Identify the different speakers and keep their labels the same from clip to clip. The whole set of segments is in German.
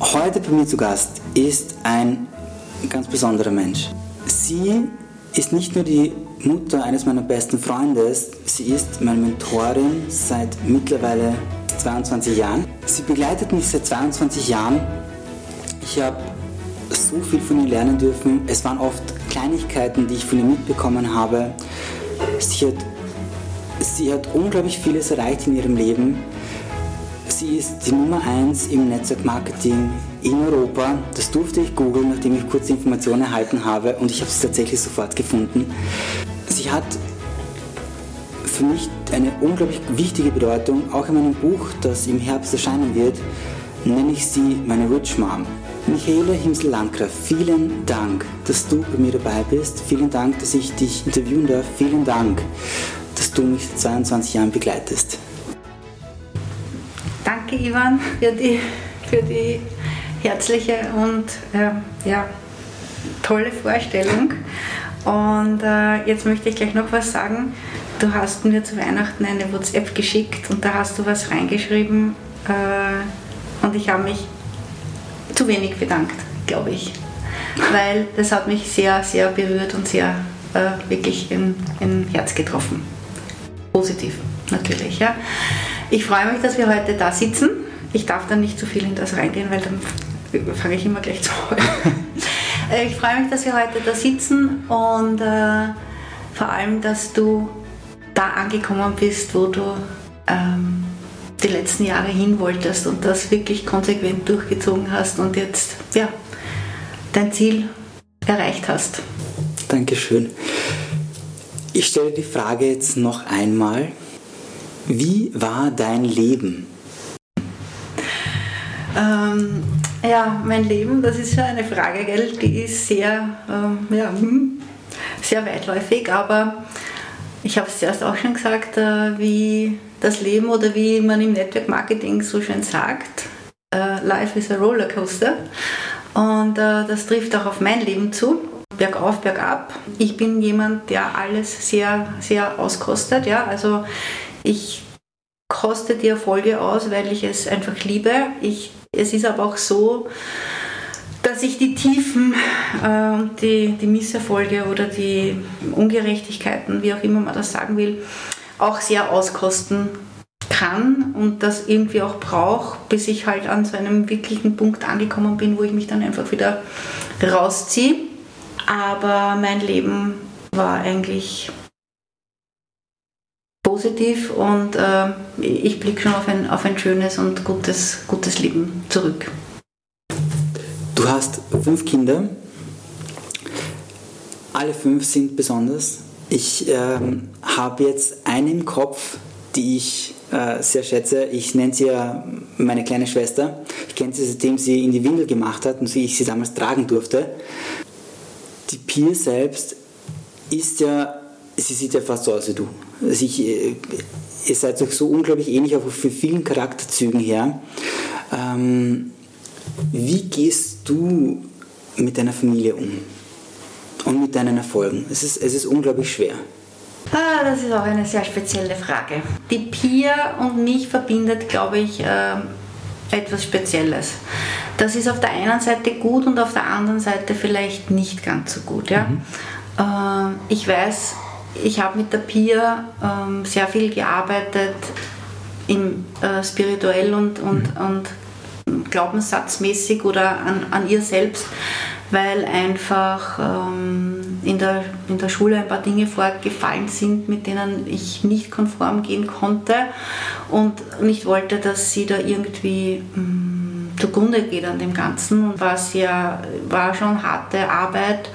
Speaker 1: Heute bei mir zu Gast ist ein ganz besonderer Mensch. Sie ist nicht nur die Mutter eines meiner besten Freundes, sie ist meine Mentorin seit mittlerweile 22 Jahren. Sie begleitet mich seit 22 Jahren. Ich habe so viel von ihr lernen dürfen. Es waren oft Kleinigkeiten, die ich von ihr mitbekommen habe. Sie hat, sie hat unglaublich vieles erreicht in ihrem Leben. Sie ist die Nummer 1 im Netzwerkmarketing in Europa. Das durfte ich googeln, nachdem ich kurze Informationen erhalten habe und ich habe sie tatsächlich sofort gefunden. Sie hat für mich eine unglaublich wichtige Bedeutung. Auch in meinem Buch, das im Herbst erscheinen wird, nenne ich sie meine Rich Mom. Michaela Himsel-Landgraf, vielen Dank, dass du bei mir dabei bist. Vielen Dank, dass ich dich interviewen darf. Vielen Dank, dass du mich seit 22 Jahren begleitest.
Speaker 2: Danke, Ivan, für die, für die herzliche und äh, ja, tolle Vorstellung. Und äh, jetzt möchte ich gleich noch was sagen. Du hast mir zu Weihnachten eine WhatsApp geschickt und da hast du was reingeschrieben äh, und ich habe mich zu wenig bedankt, glaube ich. Weil das hat mich sehr, sehr berührt und sehr äh, wirklich in Herz getroffen. Positiv natürlich. Ja. Ich freue mich, dass wir heute da sitzen. Ich darf dann nicht zu viel in das reingehen, weil dann fange ich immer gleich zu heulen. Äh, ich freue mich, dass wir heute da sitzen und äh, vor allem, dass du da angekommen bist, wo du ähm, die letzten Jahre hin wolltest und das wirklich konsequent durchgezogen hast und jetzt ja, dein Ziel erreicht hast.
Speaker 1: Dankeschön. Ich stelle die Frage jetzt noch einmal. Wie war dein Leben?
Speaker 2: Ähm, ja, mein Leben, das ist schon eine Frage, gell? die ist sehr, ähm, ja, hm, sehr weitläufig, aber ich habe es zuerst auch schon gesagt, äh, wie das Leben oder wie man im Network Marketing so schön sagt, äh, Life is a Rollercoaster. Und äh, das trifft auch auf mein Leben zu. Bergauf, bergab. Ich bin jemand, der alles sehr, sehr auskostet. Ja? Also ich koste die Erfolge aus, weil ich es einfach liebe. Ich, es ist aber auch so, dass ich die Tiefen, äh, die, die Misserfolge oder die Ungerechtigkeiten, wie auch immer man das sagen will, auch sehr auskosten kann und das irgendwie auch brauche, bis ich halt an so einem wirklichen Punkt angekommen bin, wo ich mich dann einfach wieder rausziehe. Aber mein Leben war eigentlich positiv und äh, ich blicke schon auf ein, auf ein schönes und gutes, gutes Leben zurück.
Speaker 1: Du hast fünf Kinder. Alle fünf sind besonders. Ich ähm, habe jetzt eine im Kopf, die ich äh, sehr schätze. Ich nenne sie ja meine kleine Schwester. Ich kenne sie, seitdem sie in die Windel gemacht hat und ich sie damals tragen durfte. Die Pia selbst ist ja, sie sieht ja fast so aus wie du. Also ich, äh, ihr seid euch so unglaublich ähnlich, auch für vielen Charakterzügen her. Ähm, wie gehst du mit deiner Familie um? und mit deinen Erfolgen? Es ist, es ist unglaublich schwer.
Speaker 2: Ah, das ist auch eine sehr spezielle Frage. Die Pia und mich verbindet, glaube ich, äh, etwas Spezielles. Das ist auf der einen Seite gut und auf der anderen Seite vielleicht nicht ganz so gut. Ja? Mhm. Äh, ich weiß, ich habe mit der Pia äh, sehr viel gearbeitet, im, äh, spirituell und, und, mhm. und glaubenssatzmäßig oder an, an ihr selbst weil einfach ähm, in, der, in der Schule ein paar Dinge vorgefallen sind, mit denen ich nicht konform gehen konnte und nicht wollte, dass sie da irgendwie ähm, zugrunde geht an dem Ganzen. Und war, sehr, war schon harte Arbeit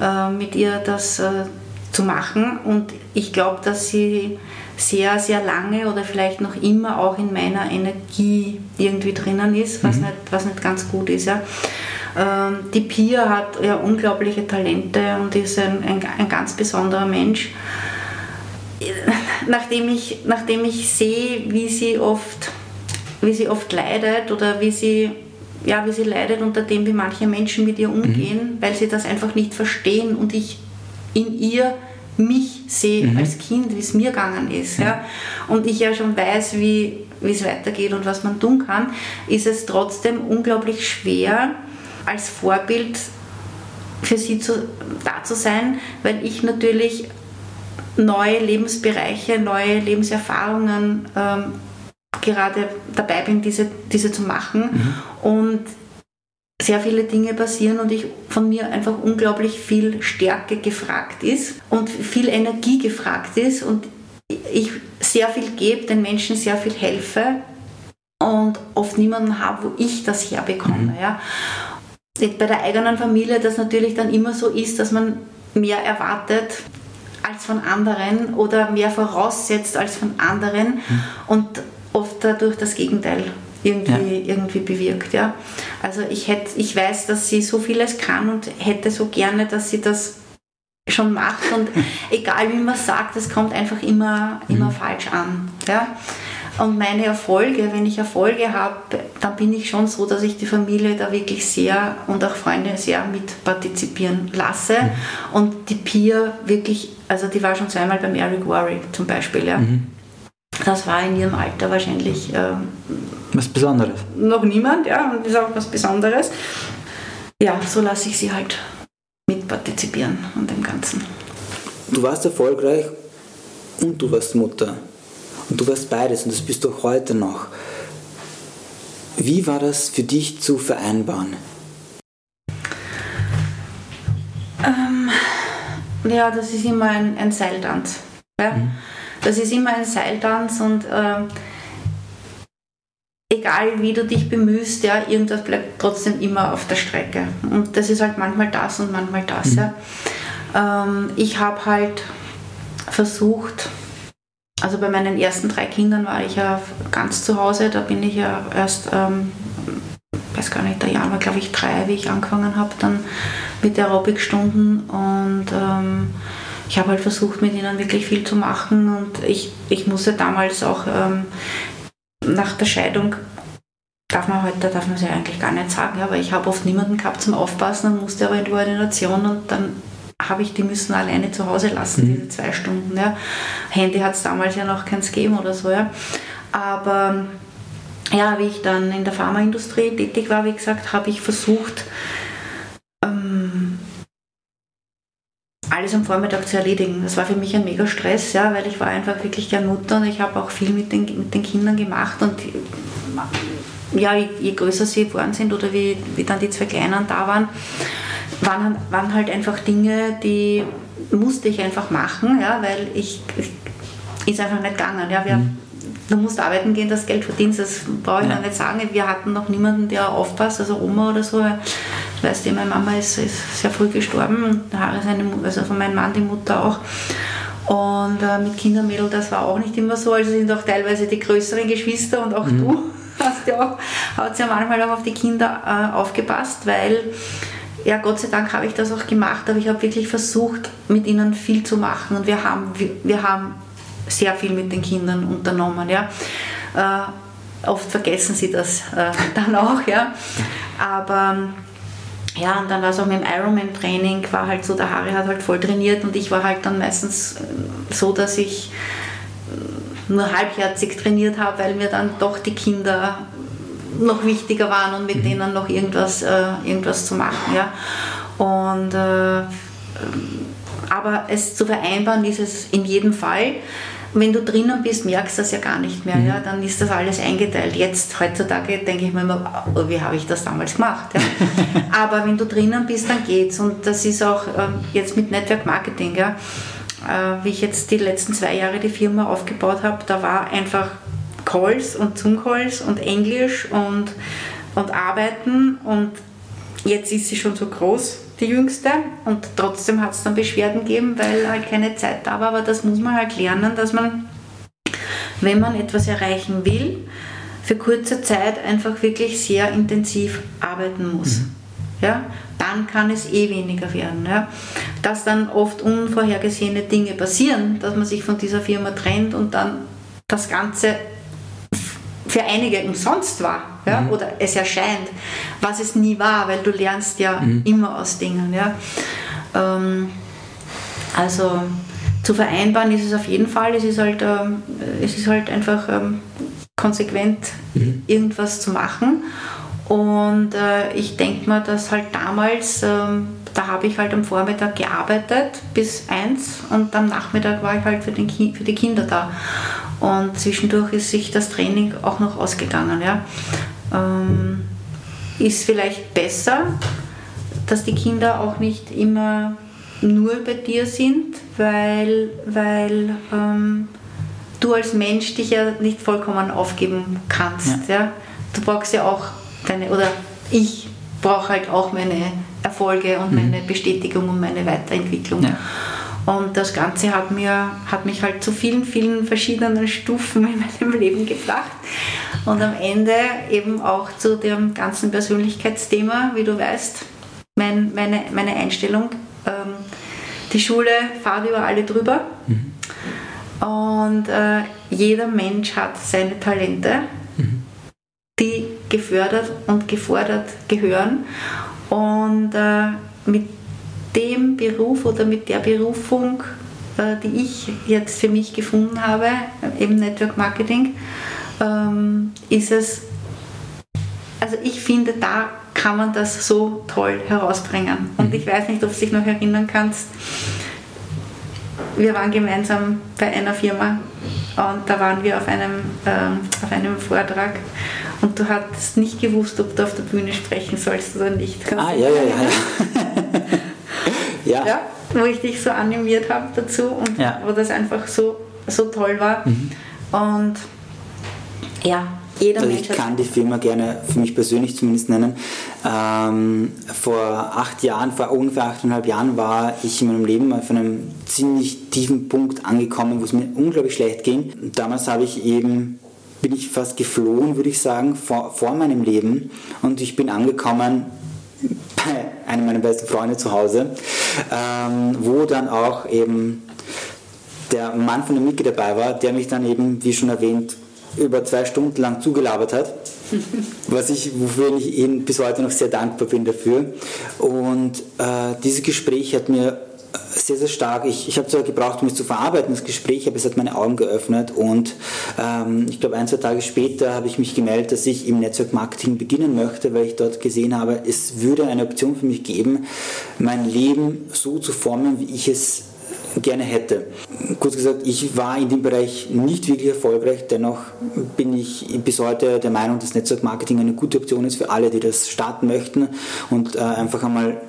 Speaker 2: äh, mit ihr, das äh, zu machen. Und ich glaube, dass sie sehr, sehr lange oder vielleicht noch immer auch in meiner Energie irgendwie drinnen ist, was, mhm. nicht, was nicht ganz gut ist. Ja. Ähm, die Pia hat ja unglaubliche Talente und ist ein, ein, ein ganz besonderer Mensch. Nachdem ich, nachdem ich sehe, wie sie oft, wie sie oft leidet oder wie sie, ja, wie sie leidet unter dem, wie manche Menschen mit ihr umgehen, mhm. weil sie das einfach nicht verstehen und ich in ihr mich sehe mhm. als Kind, wie es mir gegangen ist, ja, und ich ja schon weiß, wie es weitergeht und was man tun kann, ist es trotzdem unglaublich schwer, als Vorbild für sie zu, da zu sein, weil ich natürlich neue Lebensbereiche, neue Lebenserfahrungen ähm, gerade dabei bin, diese, diese zu machen. Mhm. Und sehr viele Dinge passieren und ich von mir einfach unglaublich viel Stärke gefragt ist und viel Energie gefragt ist und ich sehr viel gebe, den Menschen sehr viel helfe und oft niemanden habe, wo ich das herbekomme. Mhm. Ja. Bei der eigenen Familie das natürlich dann immer so ist, dass man mehr erwartet als von anderen oder mehr voraussetzt als von anderen mhm. und oft dadurch das Gegenteil irgendwie, ja. irgendwie bewirkt. Ja. Also ich, hätte, ich weiß, dass sie so vieles kann und hätte so gerne, dass sie das schon macht und egal wie man sagt, es kommt einfach immer, immer mhm. falsch an. Ja. Und meine Erfolge, wenn ich Erfolge habe, dann bin ich schon so, dass ich die Familie da wirklich sehr und auch Freunde sehr mit partizipieren lasse. Mhm. Und die Pia wirklich, also die war schon zweimal beim Eric Worry zum Beispiel. Ja. Mhm. Das war in ihrem Alter wahrscheinlich ähm,
Speaker 1: was Besonderes.
Speaker 2: Noch niemand, ja, und ist auch was Besonderes. Ja, so lasse ich sie halt mitpartizipieren an dem Ganzen.
Speaker 1: Du warst erfolgreich und du warst Mutter. Und du warst beides und das bist du auch heute noch. Wie war das für dich zu vereinbaren?
Speaker 2: Ähm, ja, das ist immer ein, ein Seiltanz. Ja? Mhm. Das ist immer ein Seiltanz und äh, egal wie du dich bemühst, ja, irgendwas bleibt trotzdem immer auf der Strecke. Und das ist halt manchmal das und manchmal das. Mhm. Ja. Ähm, ich habe halt versucht, also bei meinen ersten drei Kindern war ich ja ganz zu Hause, da bin ich ja erst, ähm, weiß gar nicht, der Jahr war glaube ich drei, wie ich angefangen habe, dann mit Aerobikstunden und ähm, ich habe halt versucht, mit ihnen wirklich viel zu machen und ich, ich musste damals auch ähm, nach der Scheidung darf man heute, darf man es ja eigentlich gar nicht sagen, aber ich habe oft niemanden gehabt zum Aufpassen und musste aber in die Ordination und dann habe ich die müssen alleine zu Hause lassen, mhm. diese zwei Stunden. Ja. Handy hat es damals ja noch keins gegeben oder so. Ja. Aber ja, wie ich dann in der Pharmaindustrie tätig war, wie gesagt, habe ich versucht, alles am Vormittag zu erledigen. Das war für mich ein mega Stress, ja, weil ich war einfach wirklich gern Mutter und ich habe auch viel mit den, mit den Kindern gemacht und ja, je größer sie geworden sind oder wie, wie dann die zwei Kleinen da waren, waren, waren halt einfach Dinge, die musste ich einfach machen, ja, weil ich, ich ist einfach nicht gegangen. Ja, wir, mhm. Du musst arbeiten gehen, das Geld verdienst, das brauche ich ja. nicht sagen. Wir hatten noch niemanden, der aufpasst, also Oma oder so. Ich weiß, die, meine Mama ist, ist sehr früh gestorben seine, also von meinem Mann die Mutter auch. Und äh, mit Kindermädel, das war auch nicht immer so. Also sind auch teilweise die größeren Geschwister und auch mhm. du hast ja auch, hat ja manchmal auch auf die Kinder äh, aufgepasst, weil ja, Gott sei Dank habe ich das auch gemacht, aber ich habe wirklich versucht, mit ihnen viel zu machen und wir haben, wir, wir haben sehr viel mit den Kindern unternommen. Ja. Äh, oft vergessen sie das äh, dann auch, ja. aber ja, und dann war es auch mit dem Ironman-Training, war halt so, der Harry hat halt voll trainiert und ich war halt dann meistens so, dass ich nur halbherzig trainiert habe, weil mir dann doch die Kinder noch wichtiger waren und mit mhm. denen noch irgendwas, äh, irgendwas zu machen. Ja. Und, äh, aber es zu vereinbaren ist es in jedem Fall. Wenn du drinnen bist, merkst du das ja gar nicht mehr. Mhm. Ja? Dann ist das alles eingeteilt. Jetzt, heutzutage, denke ich mir immer, oh, wie habe ich das damals gemacht? Ja? aber wenn du drinnen bist, dann geht's. Und das ist auch ähm, jetzt mit Network Marketing. Ja? Äh, wie ich jetzt die letzten zwei Jahre die Firma aufgebaut habe, da war einfach Calls und Zoom-Calls und Englisch und, und Arbeiten und jetzt ist sie schon so groß, die Jüngste, und trotzdem hat es dann Beschwerden gegeben, weil halt keine Zeit da war, aber das muss man halt lernen, dass man, wenn man etwas erreichen will, für kurze Zeit einfach wirklich sehr intensiv arbeiten muss. Mhm. Ja? Dann kann es eh weniger werden. Ja? Dass dann oft unvorhergesehene Dinge passieren, dass man sich von dieser Firma trennt und dann das Ganze für einige umsonst war ja, mhm. oder es erscheint, was es nie war, weil du lernst ja mhm. immer aus Dingen. Ja. Ähm, also zu vereinbaren ist es auf jeden Fall. Es ist halt, ähm, es ist halt einfach ähm, konsequent mhm. irgendwas zu machen. Und äh, ich denke mir, dass halt damals, ähm, da habe ich halt am Vormittag gearbeitet bis eins und am Nachmittag war ich halt für, den Ki für die Kinder da. Und zwischendurch ist sich das Training auch noch ausgegangen. Ja. Ähm, ist vielleicht besser, dass die Kinder auch nicht immer nur bei dir sind, weil, weil ähm, du als Mensch dich ja nicht vollkommen aufgeben kannst. Ja. ja? Du brauchst ja auch deine, oder ich brauche halt auch meine Erfolge und mhm. meine Bestätigung und meine Weiterentwicklung. Ja. Und das Ganze hat, mir, hat mich halt zu vielen, vielen verschiedenen Stufen in meinem Leben gebracht. Und am Ende eben auch zu dem ganzen Persönlichkeitsthema, wie du weißt, mein, meine, meine Einstellung. Ähm, die Schule fahrt über alle drüber. Mhm. Und äh, jeder Mensch hat seine Talente, mhm. die gefördert und gefordert gehören. Und äh, mit dem Beruf oder mit der Berufung, äh, die ich jetzt für mich gefunden habe, eben Network Marketing, ähm, ist es, also ich finde, da kann man das so toll herausbringen. Und mhm. ich weiß nicht, ob du dich noch erinnern kannst, wir waren gemeinsam bei einer Firma und da waren wir auf einem, ähm, auf einem Vortrag und du hattest nicht gewusst, ob du auf der Bühne sprechen sollst oder nicht.
Speaker 1: Kannst ah, ja, ja, ja,
Speaker 2: ja. ja. Wo ich dich so animiert habe dazu und ja. wo das einfach so, so toll war. Mhm. Und ja, jeder
Speaker 1: also ich kann die Firma gerne für mich persönlich zumindest nennen. Ähm, vor acht Jahren, vor ungefähr achteinhalb Jahren war ich in meinem Leben auf einem ziemlich tiefen Punkt angekommen, wo es mir unglaublich schlecht ging. Damals habe ich eben bin ich fast geflohen, würde ich sagen, vor, vor meinem Leben. Und ich bin angekommen bei einem meiner besten Freunde zu Hause, ähm, wo dann auch eben der Mann von der Miki dabei war, der mich dann eben, wie schon erwähnt, über zwei Stunden lang zugelabert hat, was ich, wofür ich Ihnen bis heute noch sehr dankbar bin dafür. Und äh, dieses Gespräch hat mir sehr, sehr stark, ich, ich habe zwar gebraucht, um es zu verarbeiten, das Gespräch, aber es hat meine Augen geöffnet und ähm, ich glaube, ein, zwei Tage später habe ich mich gemeldet, dass ich im Netzwerk Marketing beginnen möchte, weil ich dort gesehen habe, es würde eine Option für mich geben, mein Leben so zu formen, wie ich es gerne hätte. Kurz gesagt, ich war in dem Bereich nicht wirklich erfolgreich, dennoch bin ich bis heute der Meinung, dass Netzwerk Marketing eine gute Option ist für alle, die das starten möchten und äh, einfach einmal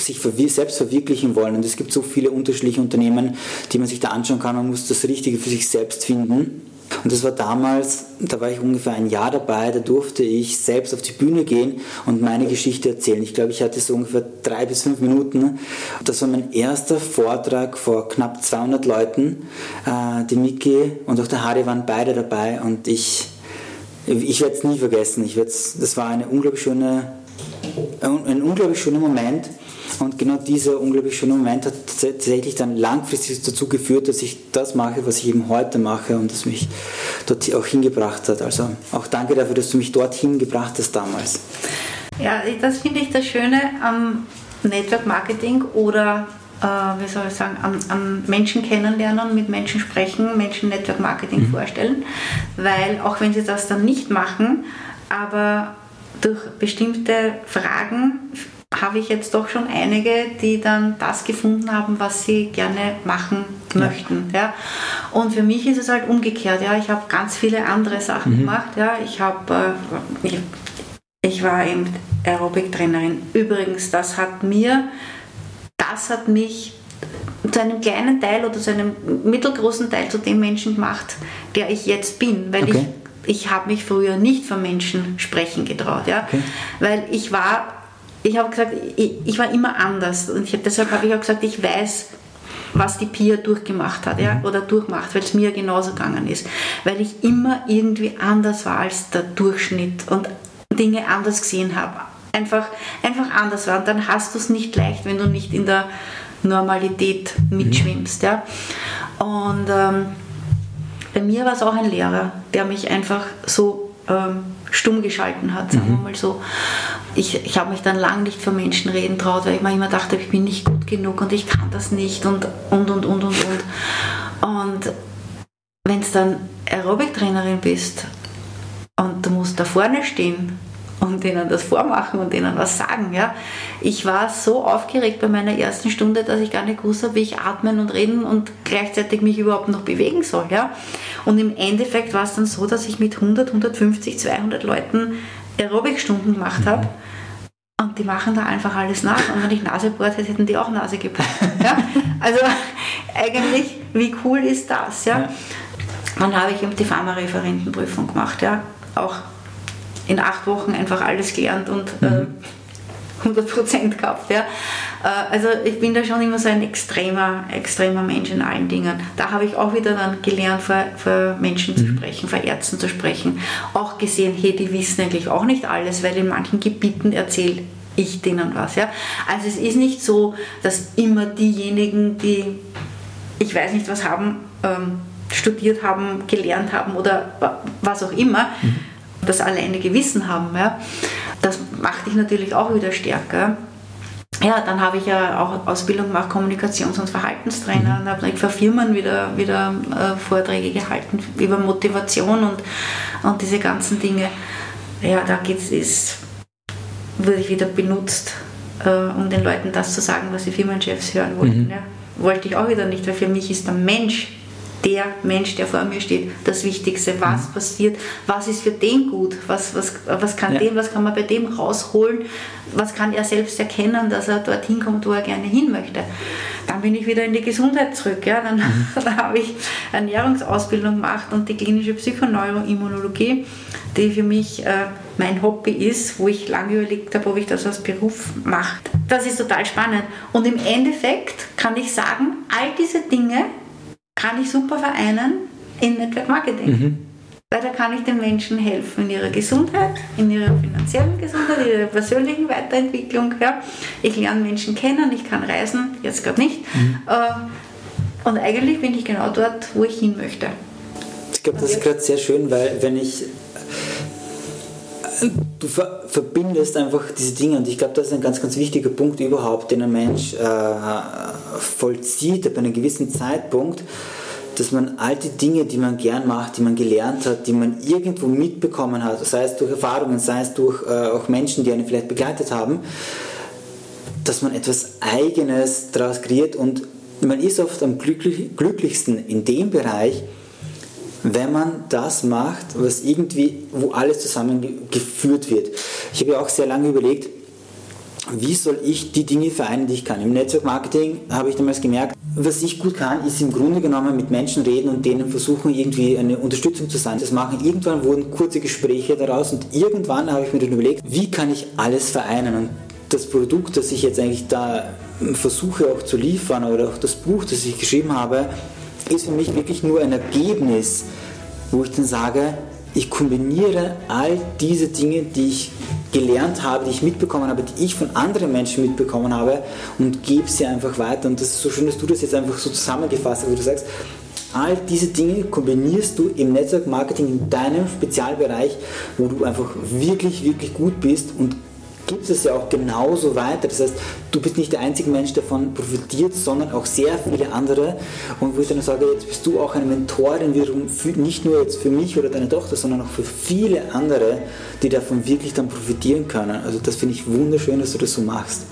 Speaker 1: sich selbst verwirklichen wollen. Und es gibt so viele unterschiedliche Unternehmen, die man sich da anschauen kann. Man muss das Richtige für sich selbst finden. Und das war damals, da war ich ungefähr ein Jahr dabei, da durfte ich selbst auf die Bühne gehen und meine Geschichte erzählen. Ich glaube, ich hatte so ungefähr drei bis fünf Minuten. Das war mein erster Vortrag vor knapp 200 Leuten. Äh, die Miki und auch der Harry waren beide dabei und ich, ich werde es nie vergessen. Ich das war eine unglaublich schöne, ein unglaublich schöner Moment. Und genau dieser unglaublich schöne Moment hat tatsächlich dann langfristig dazu geführt, dass ich das mache, was ich eben heute mache und das mich dort auch hingebracht hat. Also auch danke dafür, dass du mich dorthin gebracht hast damals.
Speaker 2: Ja, das finde ich das Schöne am Network Marketing oder äh, wie soll ich sagen, am, am, Menschen kennenlernen, mit Menschen sprechen, Menschen Network Marketing mhm. vorstellen, weil auch wenn sie das dann nicht machen, aber durch bestimmte Fragen habe ich jetzt doch schon einige, die dann das gefunden haben, was sie gerne machen möchten. Ja. Und für mich ist es halt umgekehrt. Ja. Ich habe ganz viele andere Sachen mhm. gemacht. Ja. Ich, hab, äh, ich, ich war eben Aerobic-Trainerin. Übrigens, das hat mir, das hat mich zu einem kleinen Teil oder zu einem mittelgroßen Teil zu dem Menschen gemacht, der ich jetzt bin, weil okay. ich, ich habe mich früher nicht von Menschen sprechen getraut, ja, okay. weil ich war ich habe gesagt, ich, ich, war immer anders und ich, deshalb habe ich auch gesagt, ich weiß, was die Pia durchgemacht hat ja, mhm. oder durchmacht, weil es mir genauso gegangen ist. Weil ich immer irgendwie anders war als der Durchschnitt und Dinge anders gesehen habe. Einfach, einfach anders war. Und dann hast du es nicht leicht, wenn du nicht in der Normalität mitschwimmst. Ja. Und ähm, bei mir war es auch ein Lehrer, der mich einfach so ähm, stumm geschalten hat, sagen wir mhm. mal so. ich, ich habe mich dann lang nicht vor Menschen reden traut, weil ich mir immer dachte, ich bin nicht gut genug und ich kann das nicht und und und und und und. Und wenn du dann Aerobic-Trainerin bist und du musst da vorne stehen und denen das vormachen und denen was sagen. Ja. Ich war so aufgeregt bei meiner ersten Stunde, dass ich gar nicht gewusst habe, wie ich atmen und reden und gleichzeitig mich überhaupt noch bewegen soll. Ja. Und im Endeffekt war es dann so, dass ich mit 100, 150, 200 Leuten Aerobic-Stunden gemacht habe. Und die machen da einfach alles nach. Und wenn ich Nase bohrt hätte, hätten die auch Nase gebohrt. Ja? Also eigentlich, wie cool ist das? Ja? Dann habe ich eben die Pharma-Referentenprüfung gemacht. Ja? Auch in acht Wochen einfach alles gelernt und äh, 100% gehabt. Ja. Äh, also ich bin da schon immer so ein extremer, extremer Mensch in allen Dingen. Da habe ich auch wieder dann gelernt, vor, vor Menschen zu mhm. sprechen, vor Ärzten zu sprechen. Auch gesehen, hey, die wissen eigentlich auch nicht alles, weil in manchen Gebieten erzähle ich denen was. Ja. Also es ist nicht so, dass immer diejenigen, die ich weiß nicht was haben, ähm, studiert haben, gelernt haben oder was auch immer, mhm das alleinige Wissen haben. Ja. Das macht dich natürlich auch wieder stärker. Ja, dann habe ich ja auch Ausbildung gemacht, Kommunikations- und Verhaltenstrainer und habe für Firmen wieder, wieder äh, Vorträge gehalten über Motivation und, und diese ganzen Dinge. Ja, da geht's, ist, wurde ich wieder benutzt, äh, um den Leuten das zu sagen, was die Firmenchefs hören wollten. Mhm. Ja. Wollte ich auch wieder nicht, weil für mich ist der Mensch der Mensch, der vor mir steht, das Wichtigste. Was mhm. passiert? Was ist für den gut? Was, was, was kann ja. dem, was kann man bei dem rausholen? Was kann er selbst erkennen, dass er dorthin kommt, wo er gerne hin möchte? Dann bin ich wieder in die Gesundheit zurück. Ja? Dann, mhm. dann habe ich Ernährungsausbildung gemacht und die klinische Psychoneuroimmunologie, die für mich äh, mein Hobby ist, wo ich lange überlegt habe, ob ich das als Beruf mache. Das ist total spannend. Und im Endeffekt kann ich sagen, all diese Dinge kann ich super vereinen in Network Marketing. Mhm. Weil da kann ich den Menschen helfen in ihrer Gesundheit, in ihrer finanziellen Gesundheit, in ihrer persönlichen Weiterentwicklung. Ja. Ich lerne Menschen kennen, ich kann reisen, jetzt gerade nicht. Mhm. Äh, und eigentlich bin ich genau dort, wo ich hin möchte.
Speaker 1: Ich glaube, das ist gerade sehr schön, weil wenn ich du ver verbindest einfach diese Dinge und ich glaube, das ist ein ganz, ganz wichtiger Punkt überhaupt, den ein Mensch äh, vollzieht ab einem gewissen Zeitpunkt, dass man all die Dinge, die man gern macht, die man gelernt hat, die man irgendwo mitbekommen hat, sei es durch Erfahrungen, sei es durch äh, auch Menschen, die einen vielleicht begleitet haben, dass man etwas Eigenes daraus kreiert und man ist oft am glücklichsten in dem Bereich, wenn man das macht, was irgendwie, wo alles zusammengeführt wird. Ich habe ja auch sehr lange überlegt, wie soll ich die Dinge vereinen, die ich kann. Im Network Marketing habe ich damals gemerkt, was ich gut kann, ist im Grunde genommen mit Menschen reden und denen versuchen, irgendwie eine Unterstützung zu sein. Das machen. Irgendwann wurden kurze Gespräche daraus und irgendwann habe ich mir dann überlegt, wie kann ich alles vereinen. Und das Produkt, das ich jetzt eigentlich da versuche auch zu liefern oder auch das Buch, das ich geschrieben habe, ist für mich wirklich nur ein Ergebnis, wo ich dann sage, ich kombiniere all diese Dinge, die ich gelernt habe, die ich mitbekommen habe, die ich von anderen Menschen mitbekommen habe und gebe sie einfach weiter. Und das ist so schön, dass du das jetzt einfach so zusammengefasst hast, wo du sagst, all diese Dinge kombinierst du im Network Marketing in deinem Spezialbereich, wo du einfach wirklich, wirklich gut bist und gibt es ja auch genauso weiter. Das heißt, du bist nicht der einzige Mensch, der davon profitiert, sondern auch sehr viele andere. Und wo ich dann sage, jetzt bist du auch eine Mentorin, wiederum für, nicht nur jetzt für mich oder deine Tochter, sondern auch für viele andere, die davon wirklich dann profitieren können. Also das finde ich wunderschön, dass du das so machst.